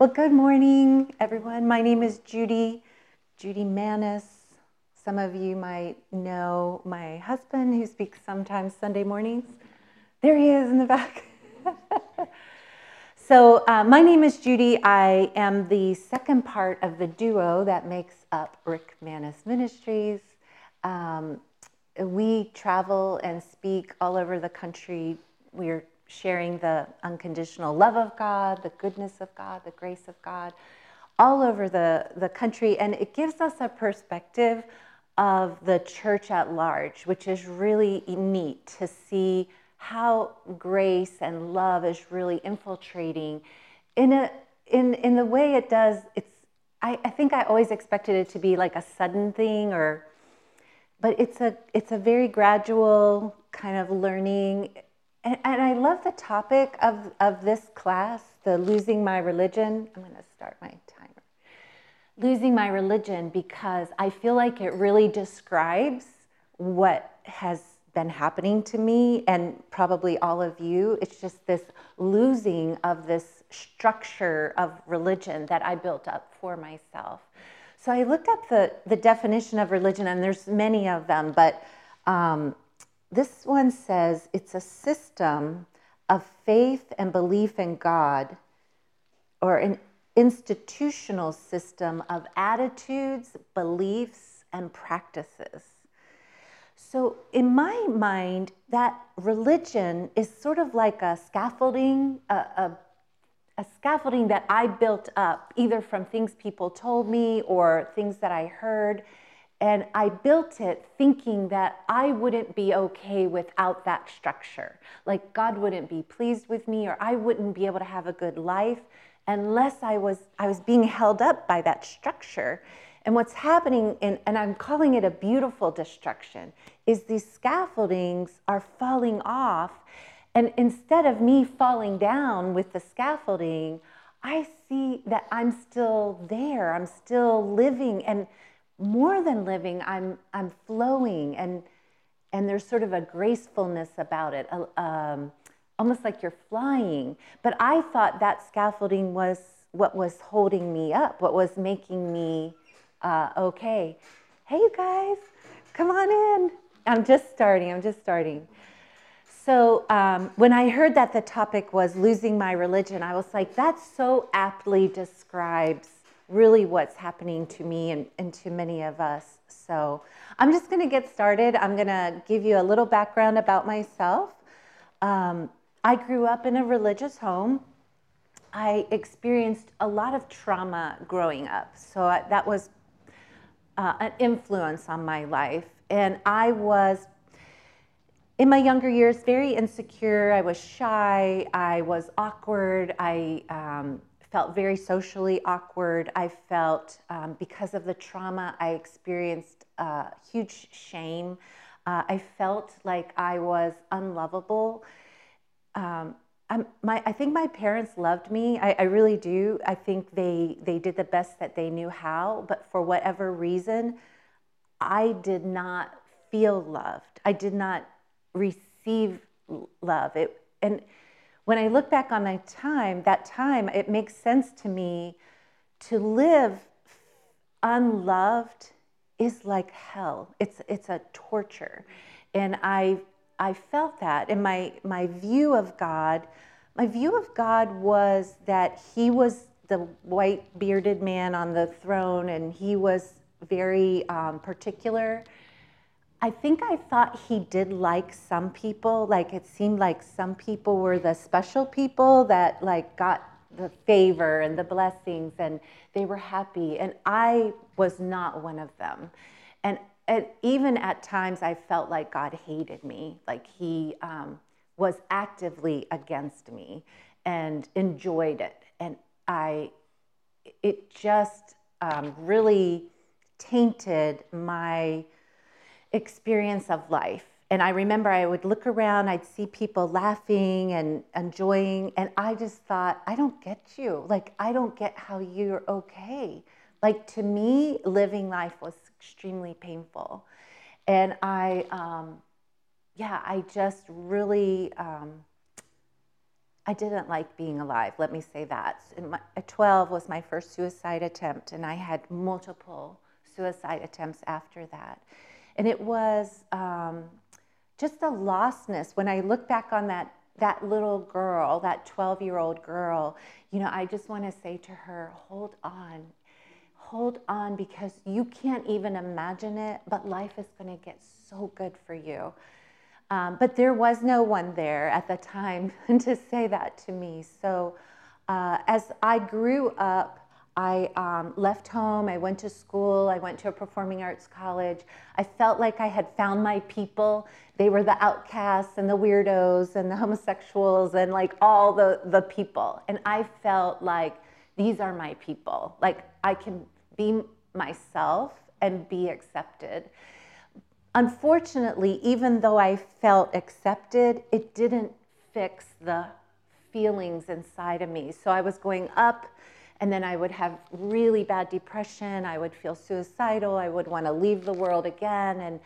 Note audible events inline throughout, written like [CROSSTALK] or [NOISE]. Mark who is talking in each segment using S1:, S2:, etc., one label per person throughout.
S1: Well, good morning, everyone. My name is Judy, Judy Manis. Some of you might know my husband who speaks sometimes Sunday mornings. There he is in the back. [LAUGHS] so, uh, my name is Judy. I am the second part of the duo that makes up Rick Manis Ministries. Um, we travel and speak all over the country. We're sharing the unconditional love of God, the goodness of God, the grace of God, all over the, the country. And it gives us a perspective of the church at large, which is really neat to see how grace and love is really infiltrating in a in in the way it does it's I, I think I always expected it to be like a sudden thing or but it's a it's a very gradual kind of learning and, and I love the topic of, of this class, the losing my religion. I'm going to start my timer. Losing my religion because I feel like it really describes what has been happening to me and probably all of you. It's just this losing of this structure of religion that I built up for myself. So I looked up the, the definition of religion, and there's many of them, but um, this one says it's a system of faith and belief in God or an institutional system of attitudes, beliefs, and practices. So, in my mind, that religion is sort of like a scaffolding, a, a, a, scaffolding that I built up either from things people told me or things that I heard. And I built it thinking that I wouldn't be okay without that structure. Like God wouldn't be pleased with me or I wouldn't be able to have a good life unless I was I was being held up by that structure. And what's happening in, and I'm calling it a beautiful destruction, is these scaffoldings are falling off. And instead of me falling down with the scaffolding, I see that I'm still there. I'm still living and more than living, I'm, I'm flowing and, and there's sort of a gracefulness about it, um, almost like you're flying. But I thought that scaffolding was what was holding me up, what was making me uh, okay. Hey, you guys, come on in. I'm just starting, I'm just starting. So um, when I heard that the topic was losing my religion, I was like, that so aptly describes really what's happening to me and, and to many of us. So I'm just going to get started. I'm going to give you a little background about myself. Um, I grew up in a religious home. I experienced a lot of trauma growing up. So I, that was uh, an influence on my life. And I was, in my younger years, very insecure. I was shy. I was awkward. I um, felt very socially awkward. I felt, um, because of the trauma I experienced, uh, huge shame. Uh, I felt like I was unlovable. Um, my, I think my parents loved me. I, I, really do. I think they, they did the best that they knew how, but for whatever reason, I did not feel loved. I did not receive love. It, and when I look back on my time, that time, it makes sense to me to live unloved is like hell. It's it's a torture. And I I felt that. And my my view of God, my view of God was that he was the white bearded man on the throne and he was very um, particular I think I thought he did like some people. Like it seemed like some people were the special people that like got the favor and the blessings and they were happy. And I was not one of them. And, and even at times I felt like God hated me, like he um, was actively against me and enjoyed it. And I, it just um, really tainted my experience of life. And I remember I would look around, I'd see people laughing and enjoying, and I just thought, I don't get you. Like, I don't get how you're okay. Like, to me, living life was extremely painful. And I, um, yeah, I just really, um, I didn't like being alive. Let me say that. My, at 12 was my first suicide attempt, and I had multiple suicide attempts after that. And it was um, just a lostness. When I look back on that, that little girl, that 12 year old girl, you know, I just want to say to her, hold on. Hold on because you can't even imagine it, but life is going to get so good for you. Um, but there was no one there at the time [LAUGHS] to say that to me. So uh, as I grew up, I um, left home, I went to school, I went to a performing arts college. I felt like I had found my people. They were the outcasts and the weirdos and the [LAUGHS] homosexuals and like all the, the people. And I felt like these are my people. Like I can be myself and be accepted. Unfortunately, even though I felt accepted, it didn't fix the feelings inside of me. So I was going up, and then I would have really bad depression. I would feel suicidal. I would want to leave the world again. And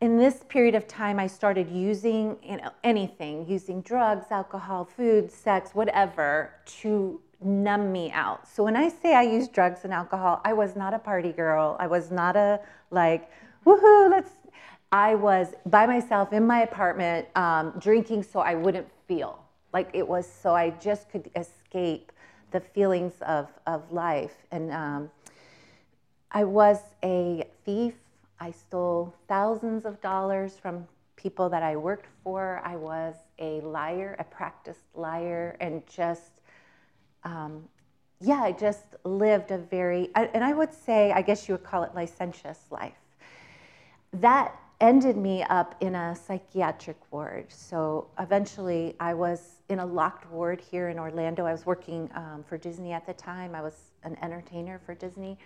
S1: in this period of time, I started using you know, anything, using drugs, alcohol, food, sex, whatever, to numb me out. So when I say I use drugs and alcohol, I was not a party girl. I was not a like, woohoo, let's I was by myself in my apartment um, drinking so I wouldn't feel like it was so I just could escape the feelings of, of life. And um, I was a thief. I stole thousands of dollars from people that I worked for. I was a liar, a practiced liar, and just, um, yeah, I just lived a very, and I would say, I guess you would call it licentious life. That ended me up in a psychiatric ward. So eventually, I was in a locked ward here in Orlando. I was working um, for Disney at the time, I was an entertainer for Disney.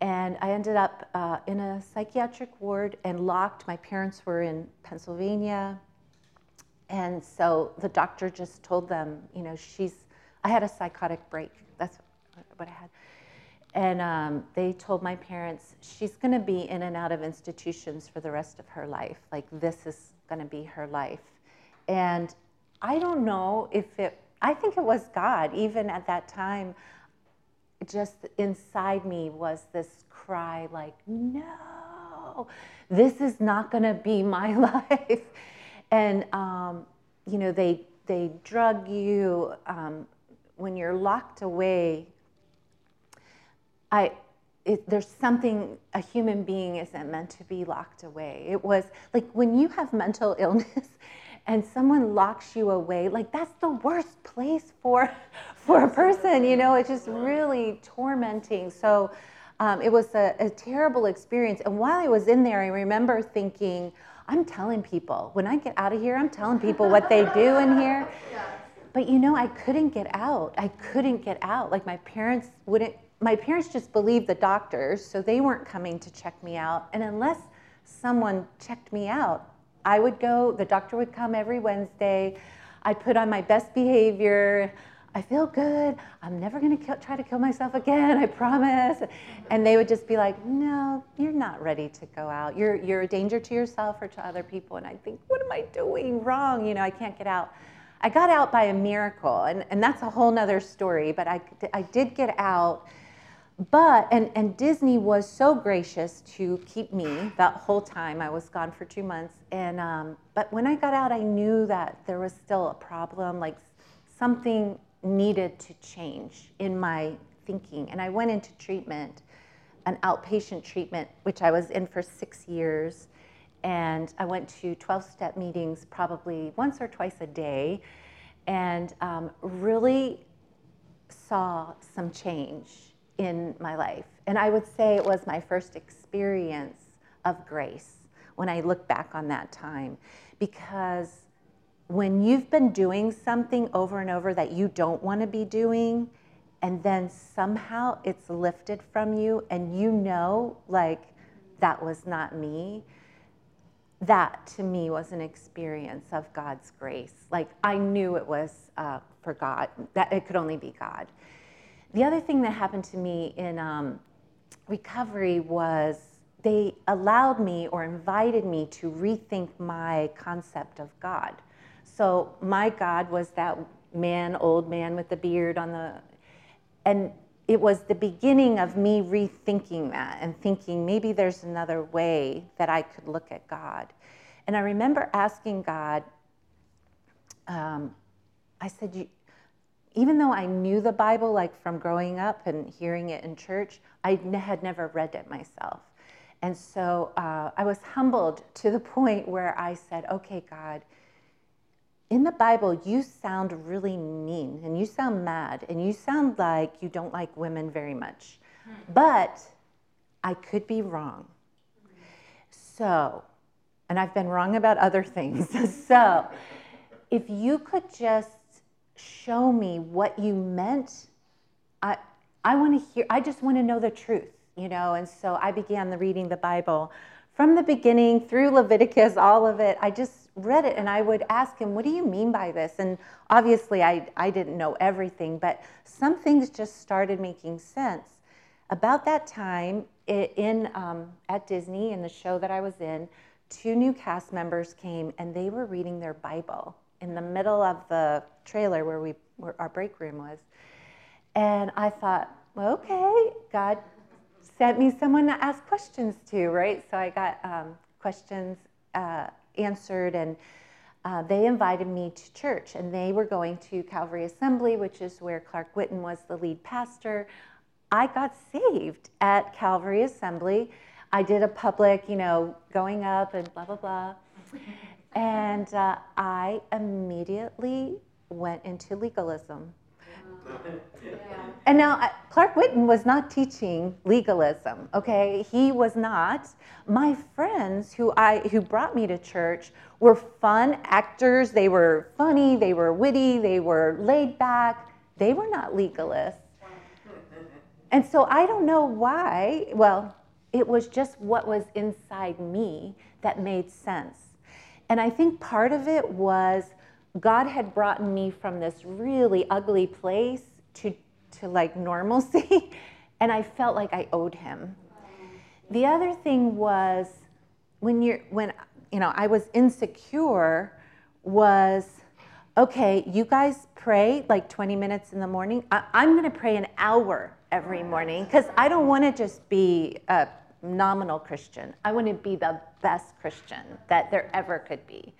S1: And I ended up uh, in a psychiatric ward and locked. My parents were in Pennsylvania. And so the doctor just told them, you know, she's, I had a psychotic break. That's what I had. And um, they told my parents, she's going to be in and out of institutions for the rest of her life. Like, this is going to be her life. And I don't know if it, I think it was God, even at that time, just inside me was this cry, like, no, this is not going to be my [LAUGHS] life. And, um, you know, they, they drug you. Um, when you're locked away I, it, there's something a human being isn't meant to be locked away. It was like when you have mental [LAUGHS] illness and someone locks you away, like that's the worst place for for a person. You know, it's just really tormenting. So um, it was a, a terrible experience. And while I was in there, I remember thinking, I'm telling people when I get out of here, I'm telling people what they do in here. [LAUGHS] But you know, I couldn't get out. I couldn't get out. Like my parents wouldn't my parents just believed the doctors, so they weren't coming to check me out. And unless someone checked me out, I would go, the doctor would come every Wednesday. I'd put on my best behavior. I feel good. I'm never going to try to kill myself again, I promise. And they would just be like, no, you're not ready to go out. You're, you're a danger to yourself or to other people. And I think, what am I doing wrong? You know, I can't get out. I got out by a miracle, and, and that's a whole nother story, but I, I did get out but and, and disney was so gracious to keep me that whole time. I was gone for two months. And um, but when i got out i knew that there was still a problem like something needed to change in my thinking. And i went into treatment an outpatient treatment which i was in for six years. And i went to 12-step meetings probably once or twice a day. And um, really saw some change in my life. And I would say it was my first experience of grace when I look back on that time. Because when you've been doing something over and over that you don't want to be doing, and then somehow it's lifted from you, and you know, like, that was not me, that to me was an experience of God's grace. Like, I knew it was uh, for God, that it could only be God. The other thing that happened to me in um, recovery was they allowed me or invited me to rethink my concept of God. So my God was that man, old man with the beard on the, and it was the beginning of me rethinking that and thinking maybe there's another way that I could look at God. And I remember asking God, um, I said, even though I knew the Bible, like from growing up and hearing it in church, I had never read it myself. And so uh, I was humbled to the [LAUGHS] point where I said, okay, God, in the Bible, you sound really mean and you sound mad and you sound like you don't like women very much. But I could be wrong. So, and I've been wrong about other things. [LAUGHS] so, if you could just show me what you meant, I, I want to hear, I just want to know the truth, you know? And so I began the reading the Bible from the beginning through Leviticus, all of it. I just read it and I would ask him, What do you mean by this? And obviously, I, I didn't know everything, but some things just started making sense. About that time, in um, at Disney, in the show that I was in, two new cast members came and they were reading their Bible in the middle of the trailer where we where our break room was. And I thought, well, okay, God sent me someone to ask questions to, right? So I got um, questions uh, answered, and uh, they invited me to church. And they were going to Calvary Assembly, which is where Clark Whitten was the lead pastor. I got saved at Calvary Assembly. I did a public, you know, going up and blah, blah, blah. And uh, I immediately went into legalism. And now Clark Whitten was not teaching legalism, okay? He was not. My friends who I who brought me to church were fun actors. They were funny, they were witty, they were laid back. They were not legalists. And so I don't know why. Well, it was just what was inside me that made sense. And I think part of it was God had brought me from this really ugly place to, to like normalcy, [LAUGHS] and I felt like I owed him. The other thing was when you're when you know I was insecure was okay, you guys pray like 20 minutes in the morning. I, am going to pray an hour every morning because I don't want to just be a nominal Christian. I want to be the best Christian that there ever could be.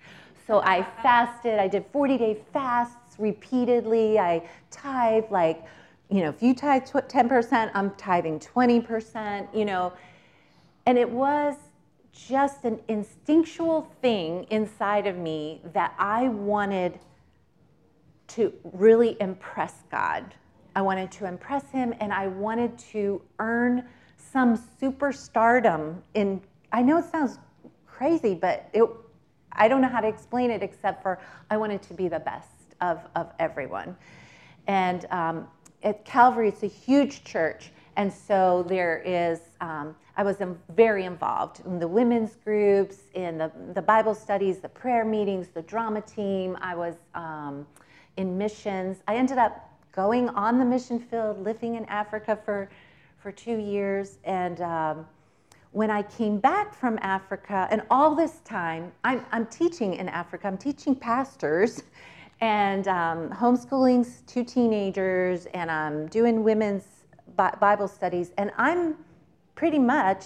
S1: So I fasted, I did 40 day fasts repeatedly. I tithe like, you know, if you tithe 10%, I'm tithing 20%, you know. And it was just an instinctual thing inside of me that I wanted to really impress God. I wanted to impress Him and I wanted to earn some superstardom in, I know it sounds crazy, but it I don't know how to explain it except for I wanted to be the best of, of everyone. And um, at Calvary, it's a huge church. And so there is, um, I was very involved in the women's groups, in the, the Bible studies, the prayer meetings, the drama team. I was um, in missions. I ended up going on the mission field, living in Africa for, for two years. And um, when I came back from Africa, and all this time, I'm, I'm teaching in Africa, I'm teaching pastors and um, homeschooling two teenagers, and I'm doing women's Bible studies, and I'm pretty much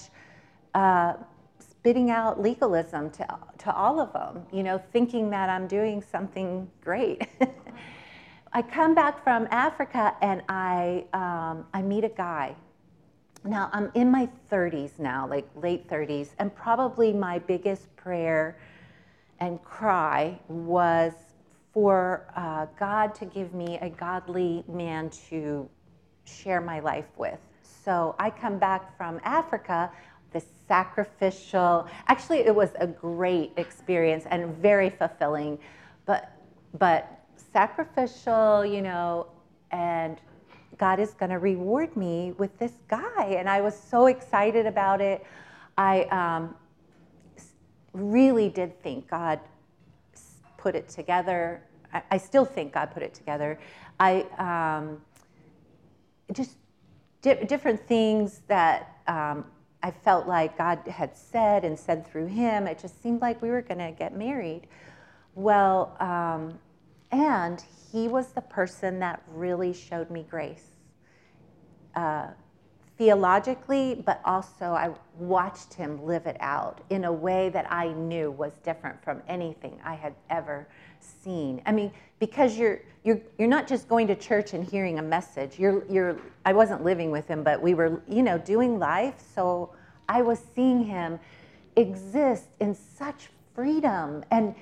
S1: uh, spitting out legalism to, to all of them, you know, thinking that I'm doing something great. [LAUGHS] I come back from Africa and I, um, I meet a guy now, I'm in my 30s now, like late 30s, and probably my biggest prayer and cry was for uh, God to give me a godly man to share my life with. So I come back from Africa, the sacrificial, actually, it was a great experience and very fulfilling, but, but sacrificial, you know, and God is going to reward me with this guy. And I was so excited about it. I um, really did think God put it together. I, I, still think God put it together. I um, just di- different things that um, I felt like God had said and said through him. It just seemed like we were going to get married. Well, um, And he was the person that really showed me grace. Uh, theologically, but also I watched him live it out in a way that I knew was different from anything I had ever seen. I mean, because you're you're you're not just going to church and hearing a message. You're you're I wasn't living with him, but we were, you know, doing life, so I was seeing him exist in such freedom and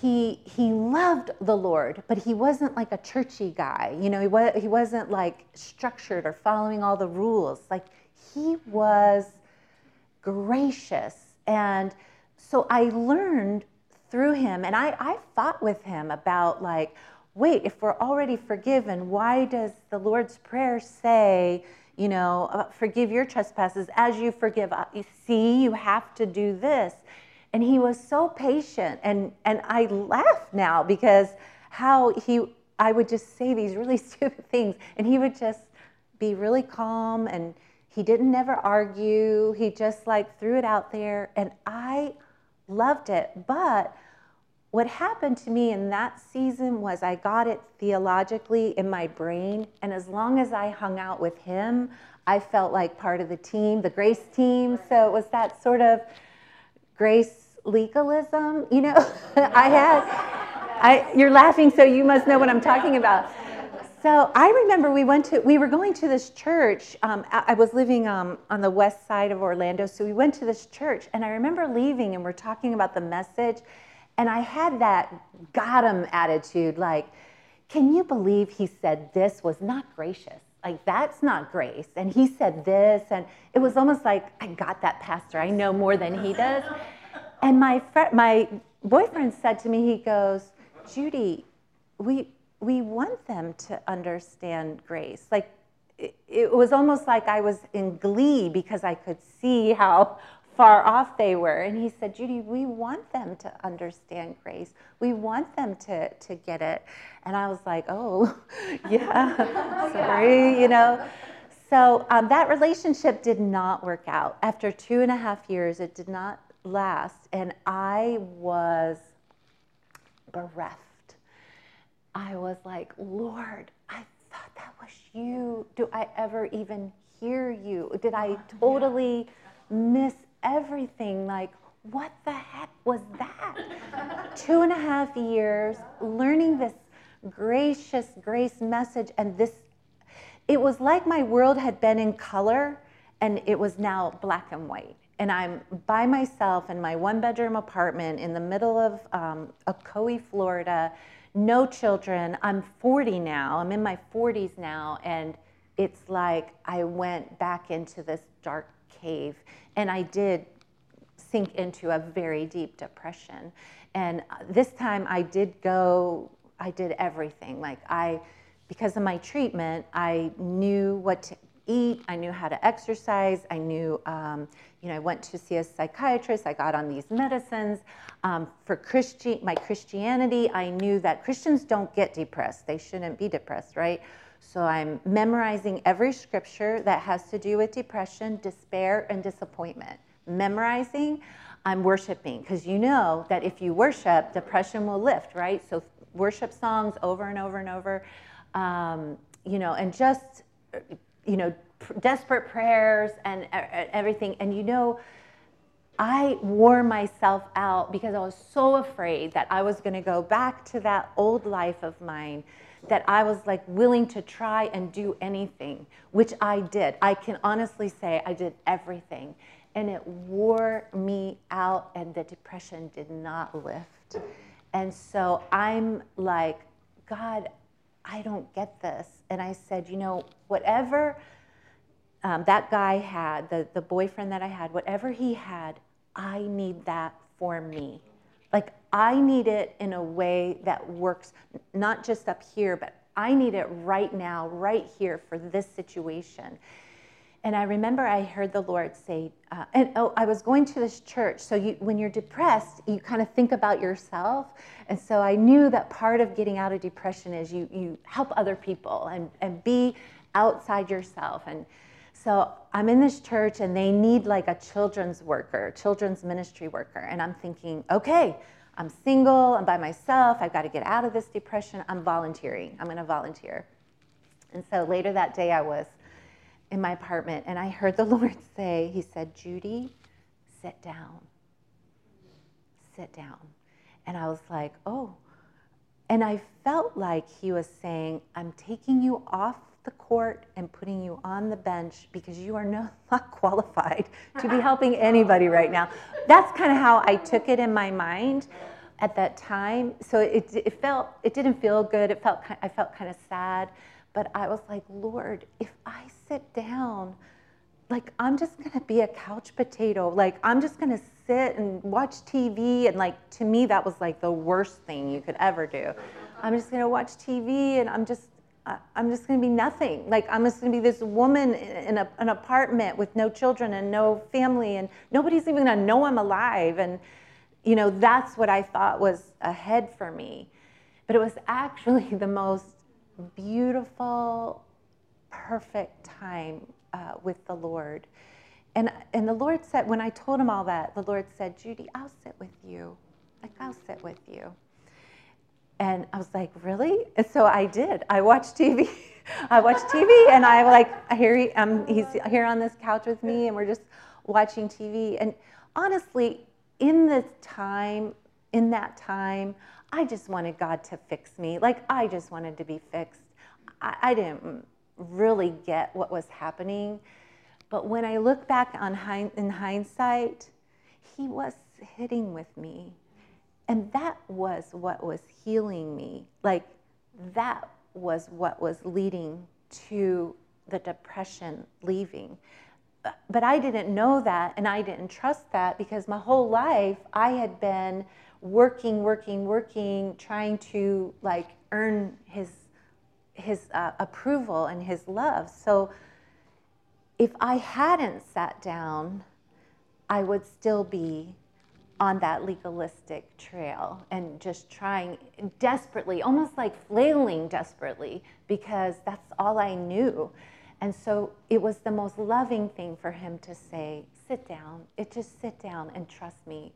S1: he he loved the Lord, but he wasn't like a churchy guy. You know, he was he wasn't like structured or following all the rules. Like he was gracious. And so I learned through him and I, I fought with him about like, wait, if we're already forgiven, why does the Lord's Prayer say, you know, uh, forgive your trespasses as you forgive? You see, you have to do this and he was so patient. And and i laugh now because how he i would just say these really [LAUGHS] stupid things. And he would just be really calm. And he didn't never argue. He just like threw it out there. And i loved it. But what happened to me in that season was i got it theologically in my brain. And as long as i hung out with him i felt like part of the team the grace team. So it was that sort of grace legalism. You know, [LAUGHS] I had, I, you're laughing, so you must know what I'm talking about. So I remember we went to, we were going to this church. Um, I, was living um, on the west side of Orlando, so we went to this church, and I remember leaving, and we're talking about the message, and I had that got him attitude, like, can you believe he said this was not gracious? Like that's not grace. And he said this, and it was almost like I got that pastor. I know more than he does. And my friend, my boyfriend said to me, he goes, Judy, we we want them to understand grace. Like it, it was almost like I was in glee because I could see how far off they were. And he said, Judy, we want them to understand grace. We want them to, to get it. And I was like, oh, [LAUGHS] yeah, [LAUGHS] sorry, you know. So um, that relationship did not work out. After two and a half years, it did not last, and I was bereft. I was like, Lord, I thought that was you. Do I ever even hear you? Did I oh, totally miss everything? Like, what the heck was that? [LAUGHS] Two and a half years learning this gracious grace message, and this, it was like my world had been in color and it was now black and white and I'm by myself in my one bedroom apartment in the middle of um, Ocoee, Florida, no children. I'm 40 now, I'm in my 40s now, and it's like I went back into this dark cave and I did sink into a very deep depression. And uh, this time I did go, I did everything. Like I, because of my treatment, I knew what to eat, I knew how to exercise, I knew, um, you know, I went to see a psychiatrist, I got on these medicines. Um, for Christi- my Christianity, I knew that Christians don't get depressed. They shouldn't be depressed, right? So I'm memorizing every scripture that has to do with depression, despair, and disappointment. Memorizing, I'm worshiping, because you know that if you worship, depression will lift, right? So worship songs over and over and over, um, you know, and just you know, desperate prayers and everything. And you know, I wore myself out because I was so afraid that I was going to go back to that old life of mine that I was like willing to try and do anything, which I did. I can honestly say I did everything. And it wore me out, and the depression did not lift. And so I'm like, God, I don't get this. And I said, you know, whatever um, that guy had, the, the boyfriend that I had, whatever he had, I need that for me. Like, I need it in a way that works, not just up here, but I need it right now, right here for this situation. And I remember I heard the Lord say, uh, and oh, I was going to this church. So you, when you're depressed, you kind of think about yourself. And so I knew that part of getting out of depression is you, you help other people and, and be outside yourself. And so I'm in this church and they need like a children's worker, children's ministry worker. And I'm thinking, okay, I'm single, I'm by myself, I've got to get out of this depression. I'm volunteering. I'm going to volunteer. And so later that day, I was in my apartment and I heard the [LAUGHS] Lord say, He said, Judy, sit down. Sit down. And I was like, oh. And I felt like He was saying, I'm taking you off the court and putting you on the bench because you are no, [LAUGHS] not qualified to be helping anybody right now. That's kind of how I took it in my mind at that time. So it, it felt, it didn't feel good. It felt, I felt kind of sad. But I was like, Lord, if I sit down, like I'm just gonna be a couch potato. Like I'm just gonna sit and watch TV. And like to me, that was like the worst thing you could ever do. I'm just gonna watch TV and I'm just I'm just going to be nothing. Like I'm just going to be this woman in a, an apartment with no children and no family, and nobody's even going to know I'm alive. And you know that's what I thought was ahead for me, but it was actually [LAUGHS] the most beautiful, perfect time uh, with the Lord. And, and the Lord said, when I told him all that, the Lord said, Judy, I'll sit with you. Like, I'll sit with you. And I was like, really? And so I did. I watched TV. [LAUGHS] I watched TV and I like, here he, um, he's here on this couch with me and we're just watching TV. And honestly, in this time, in that time, I just wanted God to fix me. Like, I just wanted to be fixed. I, I didn't really get what was happening. But when I look back on in hindsight, He was hitting with me. And that was what was healing me. Like, that was what was leading to the depression leaving. But I didn't know that and I didn't trust that because my whole life I had been working, working, working, trying to like earn his his uh, approval and his love. So if I hadn't sat down, I would still be on that legalistic trail and just trying desperately, almost like flailing desperately, because that's all I knew. And so it was the most loving thing for him to say, sit down, it just sit down and trust me.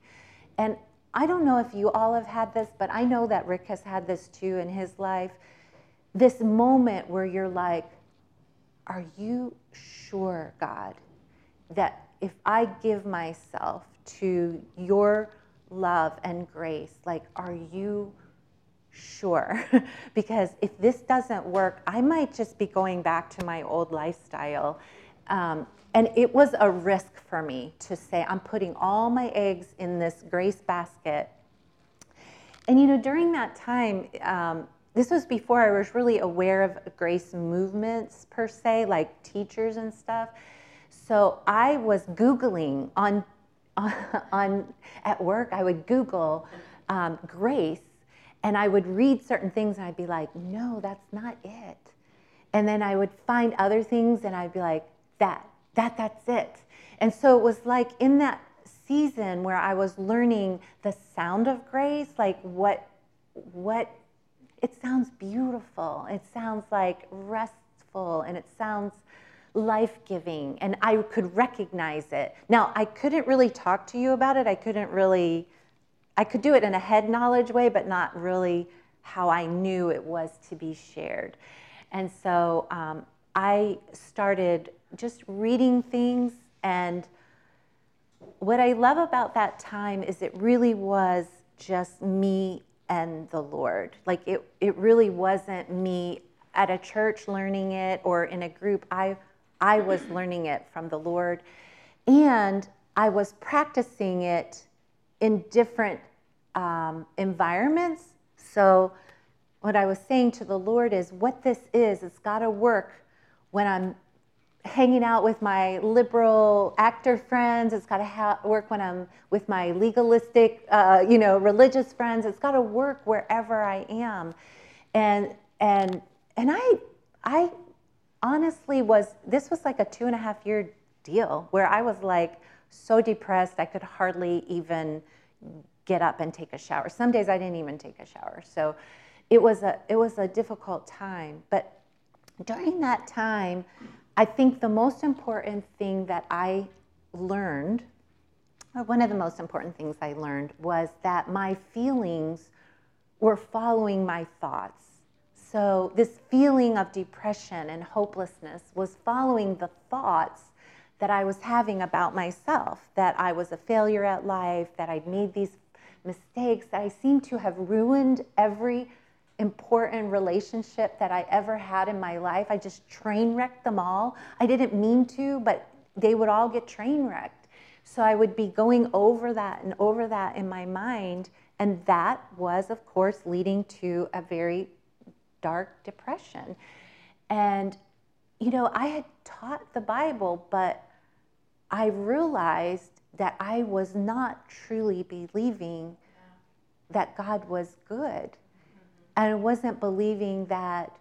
S1: And I don't know if you all have had this, but I know that Rick has had this too in his life. This moment where you're like, Are you sure, God, that if I give myself to your love and grace, like, are you sure? [LAUGHS] because if this doesn't work, I might just be going back to my old lifestyle. Um, and it was a risk for me to say, I'm putting all my eggs in this grace basket. And you know, during that time, um, this was before I was really aware of grace movements per se, like teachers and stuff. So I was Googling on, [LAUGHS] on, at work, I would Google um, grace and I would read certain things and I'd be like, no, that's not it. And then I would find other things and I'd be like, that, that that's it. And so it was like in that season where I was learning the sound of grace, like what what it sounds beautiful. It sounds like restful and it sounds life-giving and I could recognize it. Now, I couldn't really talk to you about it. I couldn't really I could do it in a head knowledge way, but not really how I knew it was to be shared. And so um, I started just reading things. And what I love about that time is it really was just me and the Lord. Like it, it really wasn't me at a church learning it or in a group. I, I was learning it from the Lord. And I was practicing it in different um, environments. So, what I was saying to the Lord is what this is, it's got to work when I'm hanging out with my liberal actor friends. It's got to ha- work when I'm with my legalistic, uh, you know, religious friends. It's got to work wherever I am, and and and I I honestly was this was like a two and a half year deal where I was like so depressed I could hardly even get up and take a shower. Some days I didn't even take a shower. So it was a it was a difficult time, but during that time I think the most important thing that I learned or one of the most important things I learned was that my feelings were following my thoughts. So, this feeling of depression and hopelessness was following the thoughts that I was having about myself that I was a failure at life, that I'd made these mistakes, that I seemed to have ruined every important relationship that I ever had in my life. I just train wrecked them all. I didn't mean to, but they would all get train wrecked. So I would be going over that and over that in my mind. And that was, of course, leading to a very dark depression. And, you know, I had taught the Bible, but I realized that I was not truly believing that God was good. Mm-hmm. And I wasn't believing that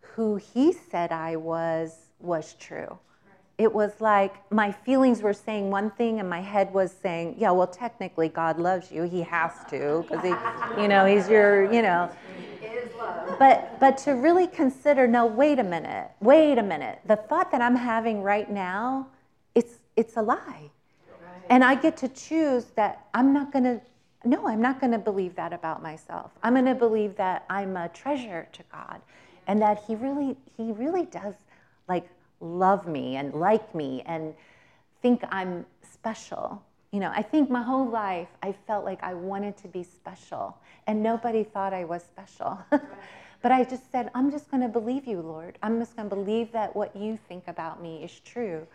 S1: who He said I was was true. It was like my feelings were saying one thing and my head was saying, yeah, well, technically God loves you. He has [LAUGHS] to because he, you know, he's your, you know. But, but to really consider, no, wait a minute, wait a minute. The thought that I'm having right now, it's, it's a lie. And I get to choose that I'm not going to, no, I'm not going to believe that about myself. I'm going to believe that I'm a treasure to God and that he really, he really does like love me and like me and think I'm special. You know, I think my whole life I felt like I wanted to be special and nobody thought I was special. [LAUGHS] but I just said, I'm just going to believe you, Lord. I'm just going to believe that what you think about me is true.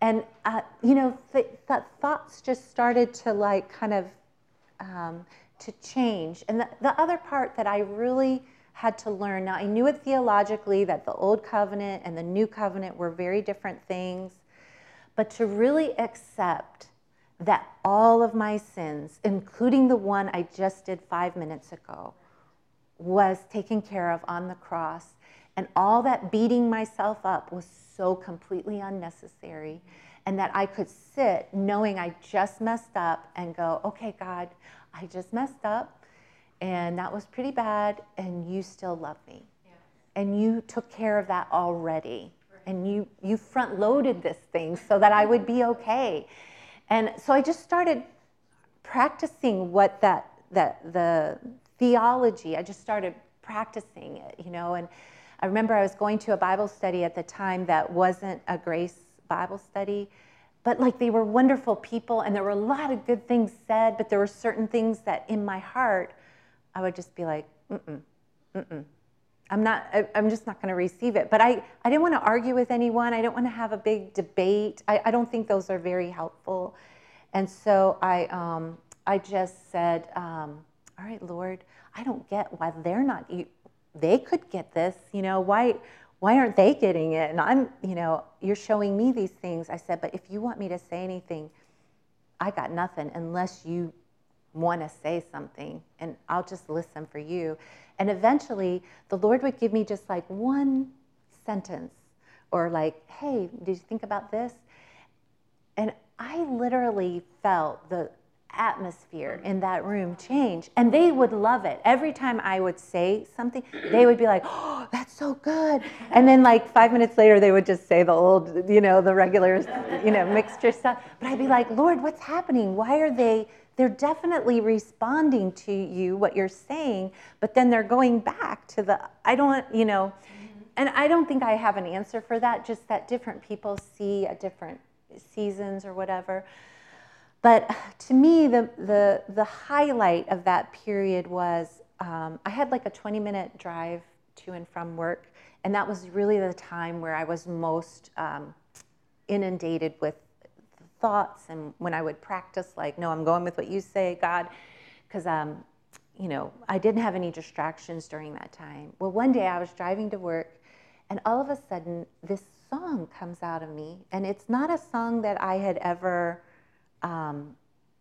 S1: And, uh, you know, th- th- thoughts just started to like kind of um, to change. And the, the other part that I really had to learn, now I knew it theologically that the old covenant and the new covenant were very different things, but to really accept that all of my sins, including the one I just did five minutes ago, was taken care of on the cross. And all that beating myself up was so completely unnecessary and that I could sit knowing I just messed up and go, okay, God, I just messed up and that was pretty bad and you still love me. Yeah. And you took care of that already. Right. And you, you front loaded this thing so that I would be okay. And so I just started practicing what that, that the theology, I just started practicing it, you know, and I remember I was going to a Bible study at the time that wasn't a grace Bible study, but like they were wonderful people and there were a lot of good things said, but there were certain things that in my heart I would just be like, mm-mm, mm-mm. I'm not, I, am just not going to receive it. But I, I didn't want to argue with anyone. I didn't want to have a big debate. I, I don't think those are very helpful. And so I, um, I just said, um, all right, Lord, I don't get why they're not, they could get this, you know, why, why aren't they getting it? And I'm, you know, you're showing me these things. I said, but if you want me to say anything, I got nothing unless you want to say something and I'll just listen for you. And eventually the Lord would give me just like one sentence or like, hey, did you think about this? And I literally felt the atmosphere in that room change and they would love it. Every time i would say something they would be like oh that's so good. And then like five minutes later they would just say the old you know the regular you know mixture stuff. But i'd be like lord what's happening? Why are they they're definitely responding to you what you're saying but then they're going back to the i don't you know. And i don't think i have an answer for that just that different people see at different seasons or whatever but to me, the, the, the highlight of that period was um, I had like a 20 minute drive to and from work. And that was really the time where I was most um, inundated with thoughts. And when I would practice, like, no, I'm going with what you say, God, because, um, you know, I didn't have any distractions during that time. Well, one day I was driving to work, and all of a sudden, this song comes out of me. And it's not a song that I had ever um,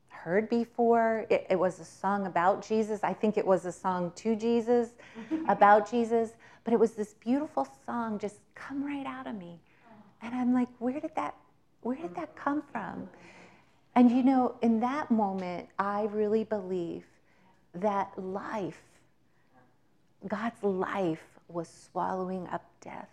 S1: heard before. It, it, was a song about Jesus. I think it was a song to Jesus, [LAUGHS] about Jesus. But it was this beautiful song just come right out of me. And I'm like, where did that, where did that come from? And you know, in that moment, I really believe that life, God's life, was swallowing up death.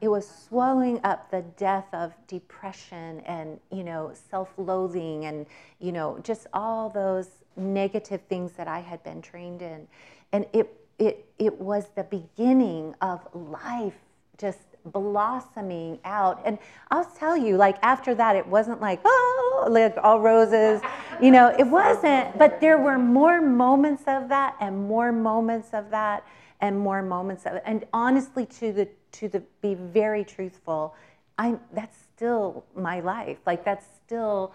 S1: It was swallowing up the death of depression and you know self-loathing and you know just all those negative things that I had been trained in, and it it it was the beginning of life just blossoming out. And I'll tell you, like after that, it wasn't like, oh, like all roses. You know, it wasn't, but there were more moments of that and more moments of that and more moments of it. And honestly, to the to the be very truthful, I'm that's still my life. Like that's still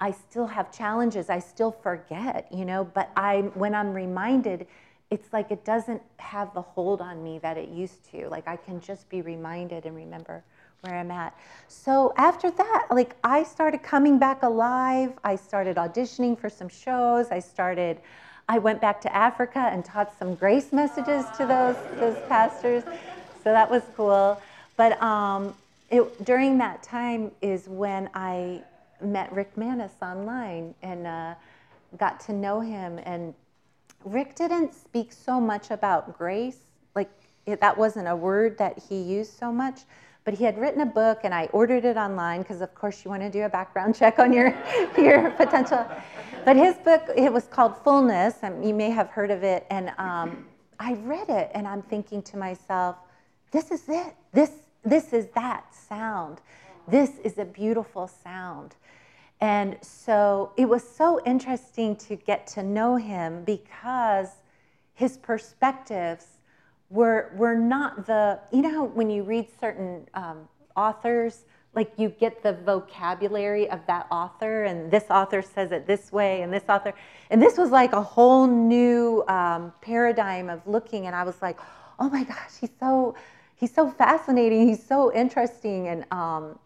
S1: I still have challenges. I still forget, you know, but I when I'm reminded it's like it doesn't have the hold on me that it used to. Like I can just be reminded and remember where I'm at. So after that, like I started coming back alive. I started auditioning for some shows. I started I went back to Africa and taught some grace messages to those those pastors. So that was cool. But um, it, during that time is when I met Rick Manis online and uh, got to know him and Rick didn't speak so much about grace. Like it, that wasn't a word that he used so much. But he had written a book, and I ordered it online because, of course, you want to do a background [LAUGHS] check on your your potential. But his book, it was called Fullness, and you may have heard of it. And um, I read it, and I'm thinking to myself, "This is it. This this is that sound. This is a beautiful sound." And so it was so interesting to get to know him because his perspectives were, were not the, you know, when you read certain um, authors, like you get the vocabulary of that author, and this author says it this way, and this author, and this was like a whole new um, paradigm of looking, and I was like, oh my gosh, he's so, he's so fascinating, he's so interesting, and um,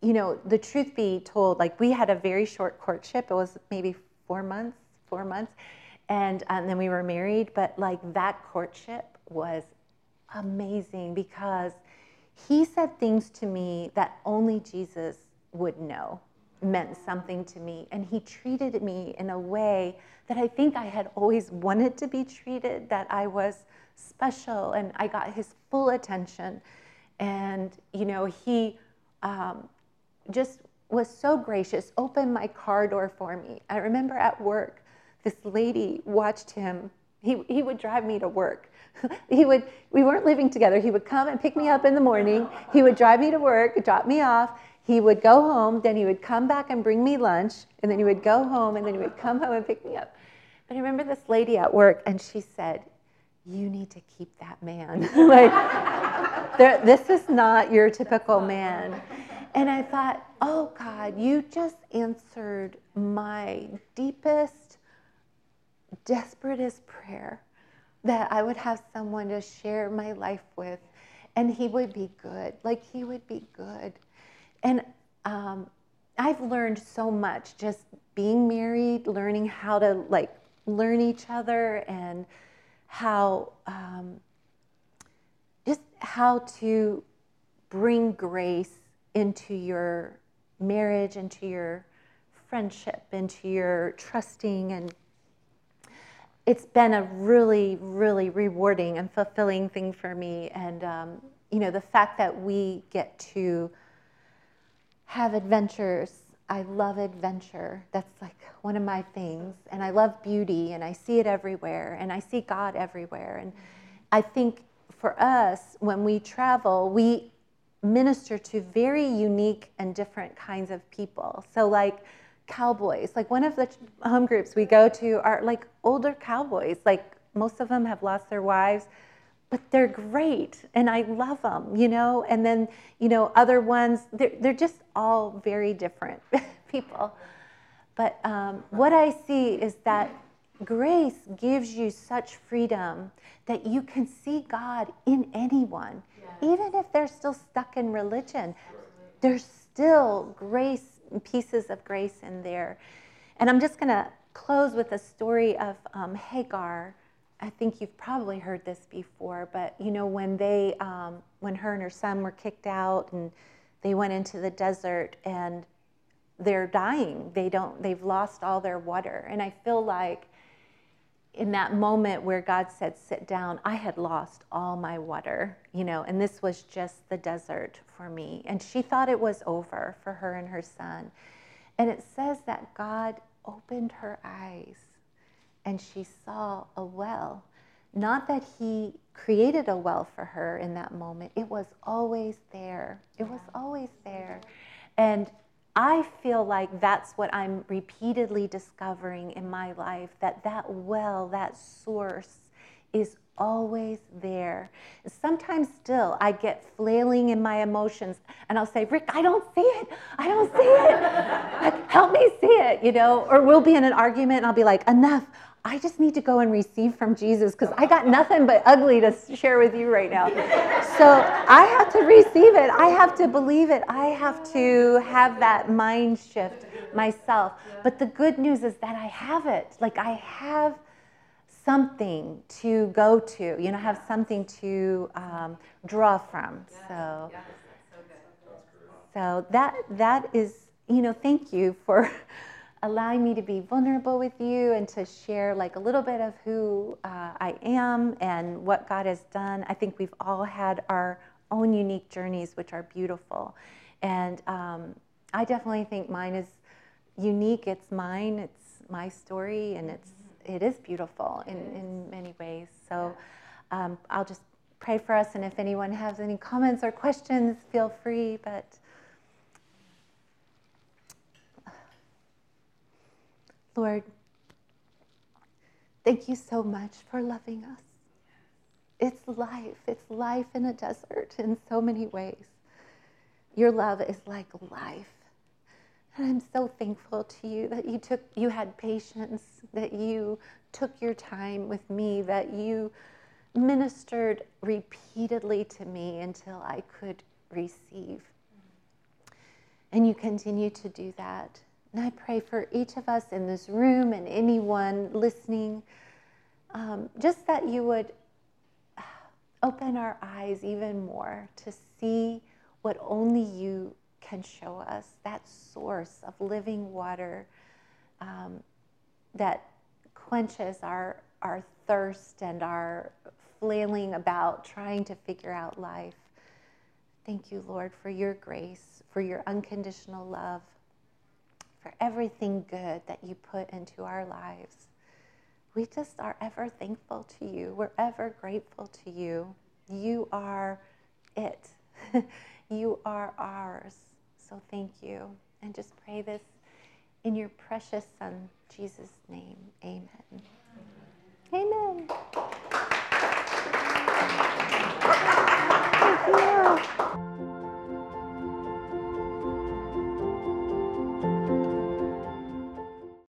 S1: you know, the truth be told, like we had a very short courtship. It was maybe four months, four months, and, and then we were married. But like that courtship was amazing because he said things to me that only Jesus would know meant something to me. And he treated me in a way that I think I had always wanted to be treated, that I was special and I got his full attention. And, you know, he, um, just was so gracious, opened my car door for me. I remember at work, this lady watched him. He, he would drive me to work. [LAUGHS] he would, we weren't living together. He would come and pick me up in the morning. He would drive me to work, drop me off. He would go home, then he would come back and bring me lunch, and then he would go home, and then he would come home and pick me up. But I remember this lady at work, and she said, You need to keep that man. [LAUGHS] like, [LAUGHS] this is not your typical man. And I thought, oh God, you just answered my deepest, desperatest prayer that I would have someone to share my life with and he would be good. Like he would be good. And um, I've learned so much just being married, learning how to like learn each other and how um, just how to bring grace into your marriage, into your friendship, into your trusting. And it's been a really, really rewarding and fulfilling thing for me. And, um, you know, the fact that we get to have adventures. I love adventure. That's like one of my things. And I love beauty, and I see it everywhere, and I see God everywhere. And I think for us, when we travel, we minister to very unique and different kinds of people. So, like cowboys, like one of the home groups we go to are like older cowboys. Like most of them have lost their wives, but they're great and I love them, you know. And then, you know, other ones, they're, they're just all very different [LAUGHS] people. But um, what I see is that grace gives you such freedom that you can see God in anyone even if they're still stuck in religion, there's still grace, pieces of grace in there. And I'm just going to close with a story of um, Hagar. I think you've probably heard this before, but you know when they, um, when her and her son were kicked out, and they went into the desert, and they're dying. They don't. They've lost all their water, and I feel like in that moment where God said, sit down, I had lost all my water, you know, and this was just the desert for me. And she thought it was over for her and her son. And it says that God opened her eyes and she saw a well. Not that he created a well for her in that moment, it was always there. It was always there. And I feel like that's what I'm repeatedly discovering in my life that that well, that source is always there. Sometimes still I get flailing in my emotions and I'll say, Rick, I don't see it. I don't see it. [LAUGHS] Help me see it, you know? Or we'll be in an argument and I'll be like, enough. I just need to go and receive from Jesus because I got nothing but ugly to share with you right now. So I have to receive it. I have to believe it. I have to have that mind shift myself. But the good news is that I have it. Like I have something to go to, you know, have something to um, draw from. So, so that that is, you know, thank you for allowing me to be vulnerable with you and to share like a little bit of who uh, I am and what God has done. I think we've all had our own unique journeys, which are beautiful, and um, I definitely think mine is unique. It's mine. It's my story, and it's it is beautiful in, in many ways. So um, I'll just pray for us, and if anyone has any comments or questions, feel free. But Lord, thank you so much for loving us. It's life. It's life in a desert in so many ways. Your love is like life. And I'm so thankful to you that you took you had patience, that you took your time with me, that you ministered repeatedly to me until I could receive. And you continue to do that. And I pray for each of us in this room and anyone listening, um, just that you would open our eyes even more to see what only you can show us that source of living water um, that quenches our, our thirst and our flailing about trying to figure out life. Thank you, Lord, for your grace, for your unconditional love for everything good that you put into our lives. We just are ever thankful to you. We're ever grateful to you. You are it. [LAUGHS] you are ours. So thank you. And just pray this in your precious Son, Jesus' name. Amen. Amen. Amen. Thank you.